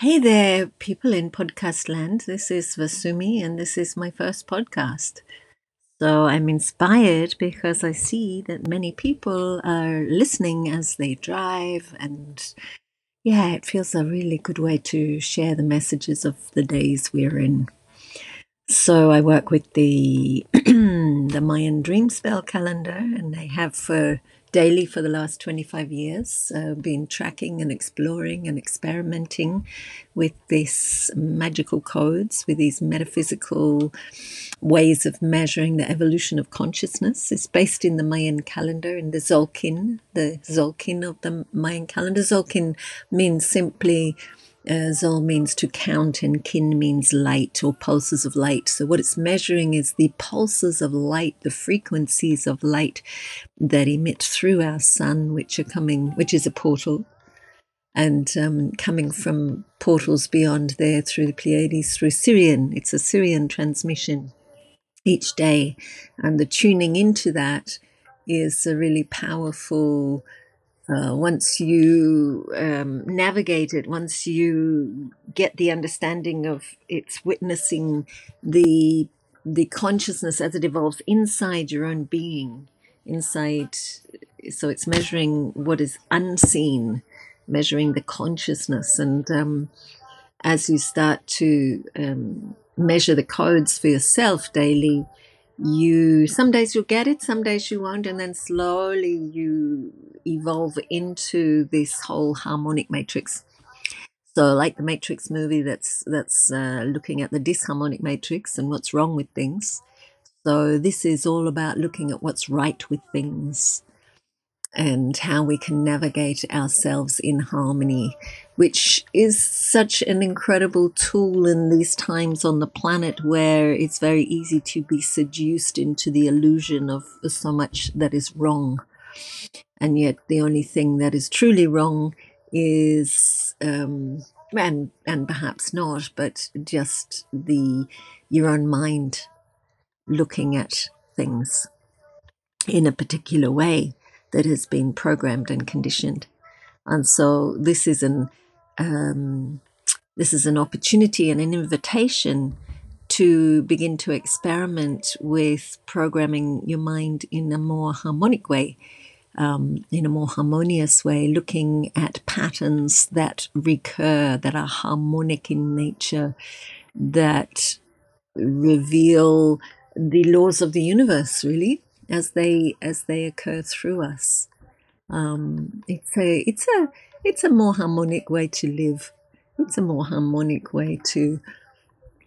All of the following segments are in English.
Hey there, people in podcast land. This is Vasumi, and this is my first podcast. So I'm inspired because I see that many people are listening as they drive, and yeah, it feels a really good way to share the messages of the days we're in. So I work with the the Mayan Dream Spell calendar, and I have for daily for the last 25 years, uh, been tracking and exploring and experimenting with these magical codes, with these metaphysical ways of measuring the evolution of consciousness. It's based in the Mayan calendar, in the Tzolkin, the Tzolkin of the Mayan calendar. Tzolkin means simply uh, Tzol means to count, and kin means light or pulses of light. So, what it's measuring is the pulses of light, the frequencies of light that emit through our sun, which are coming, which is a portal, and um, coming from portals beyond there through the Pleiades, through Sirian. It's a Sirian transmission each day, and the tuning into that is a really powerful uh, once you um, navigate it, once you get the understanding of it's witnessing the the consciousness as it evolves inside your own being, inside. So it's measuring what is unseen, measuring the consciousness, and um, as you start to um, measure the codes for yourself daily, you some days you'll get it some days you won't and then slowly you evolve into this whole harmonic matrix. So like the matrix movie that's that's uh, looking at the disharmonic matrix and what's wrong with things. So this is all about looking at what's right with things and how we can navigate ourselves in harmony, which is such an incredible tool in these times on the planet where it's very easy to be seduced into the illusion of so much that is wrong. And yet, the only thing that is truly wrong is, um, and and perhaps not, but just the your own mind looking at things in a particular way that has been programmed and conditioned. And so this is an um, this is an opportunity and an invitation to begin to experiment with programming your mind in a more harmonic way, um, in a more harmonious way, looking at patterns that recur, that are harmonic in nature, that reveal the laws of the universe, really as they as they occur through us. Um, it's a it's a it's a more harmonic way to live. It's a more harmonic way to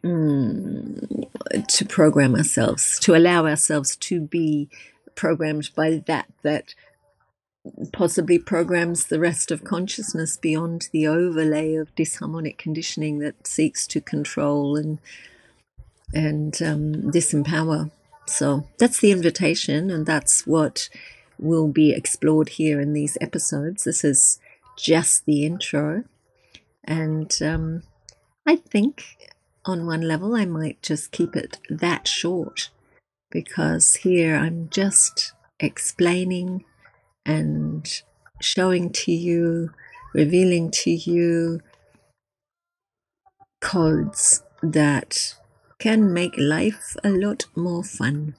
mm, to program ourselves, to allow ourselves to be programmed by that that possibly programs the rest of consciousness beyond the overlay of disharmonic conditioning that seeks to control and and um, disempower. So that's the invitation, and that's what will be explored here in these episodes. This is just the intro. And um, I think on one level, I might just keep it that short because here I'm just explaining and showing to you, revealing to you codes that can make life a lot more fun.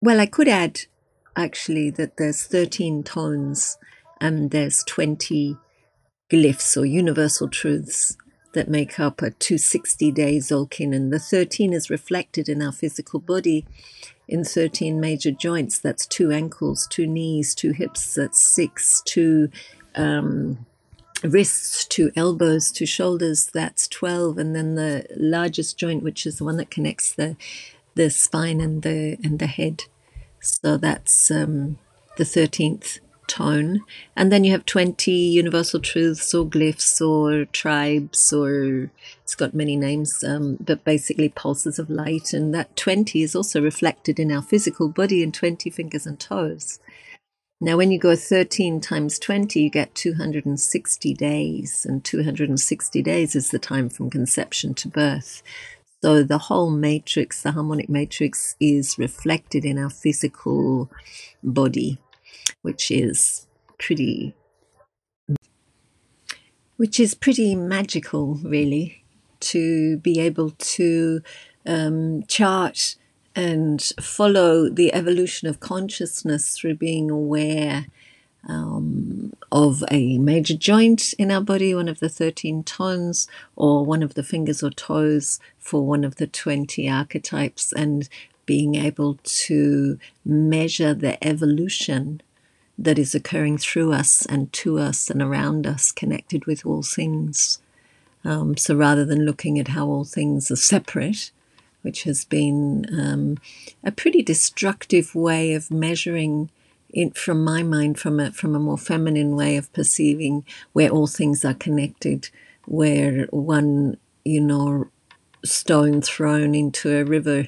Well, I could add actually that there's 13 tones and there's 20 glyphs or universal truths that make up a 260 day Tzolkin. And the 13 is reflected in our physical body in 13 major joints. That's two ankles, two knees, two hips, that's six, two um, wrists two elbows two shoulders that's 12 and then the largest joint which is the one that connects the the spine and the and the head so that's um, the 13th tone and then you have 20 universal truths or glyphs or tribes or it's got many names um, but basically pulses of light and that 20 is also reflected in our physical body in 20 fingers and toes now, when you go 13 times 20, you get 260 days, and 260 days is the time from conception to birth. So the whole matrix, the harmonic matrix, is reflected in our physical body, which is pretty which is pretty magical, really, to be able to um, chart and follow the evolution of consciousness through being aware um, of a major joint in our body, one of the 13 tones, or one of the fingers or toes for one of the 20 archetypes, and being able to measure the evolution that is occurring through us and to us and around us, connected with all things. Um, so rather than looking at how all things are separate, which has been um, a pretty destructive way of measuring it from my mind from a from a more feminine way of perceiving where all things are connected where one you know stone thrown into a river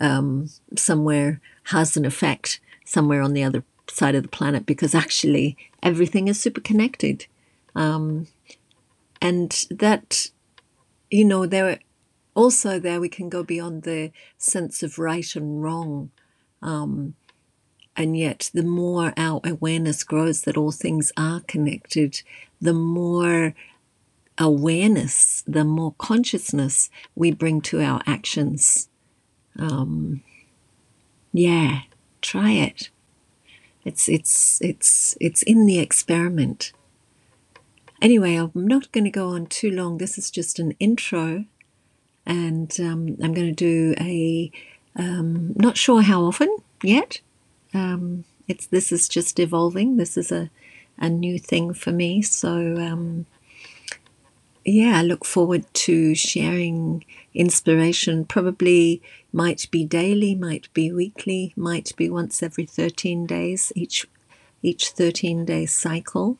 um, somewhere has an effect somewhere on the other side of the planet because actually everything is super connected um, and that you know there also there we can go beyond the sense of right and wrong. Um, and yet the more our awareness grows that all things are connected the more awareness the more consciousness we bring to our actions. Um, yeah try it it's it's it's it's in the experiment anyway i'm not going to go on too long this is just an intro and um, I'm going to do a um, not sure how often yet. Um, it's this is just evolving. This is a a new thing for me. So um, yeah, I look forward to sharing inspiration. Probably might be daily, might be weekly, might be once every thirteen days. Each each thirteen day cycle.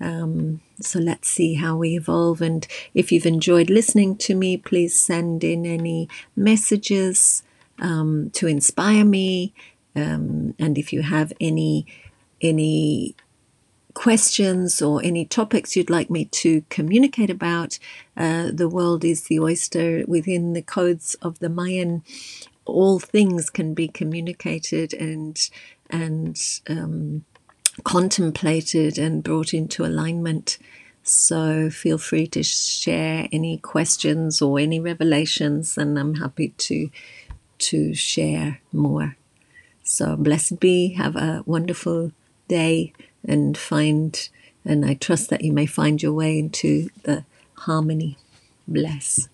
Um, so let's see how we evolve. And if you've enjoyed listening to me, please send in any messages um, to inspire me. Um, and if you have any any questions or any topics you'd like me to communicate about, uh, the world is the oyster within the codes of the Mayan. All things can be communicated and and um, contemplated and brought into alignment. So feel free to share any questions or any revelations, and I'm happy to to share more. So blessed be, have a wonderful day, and find, and I trust that you may find your way into the harmony. Bless.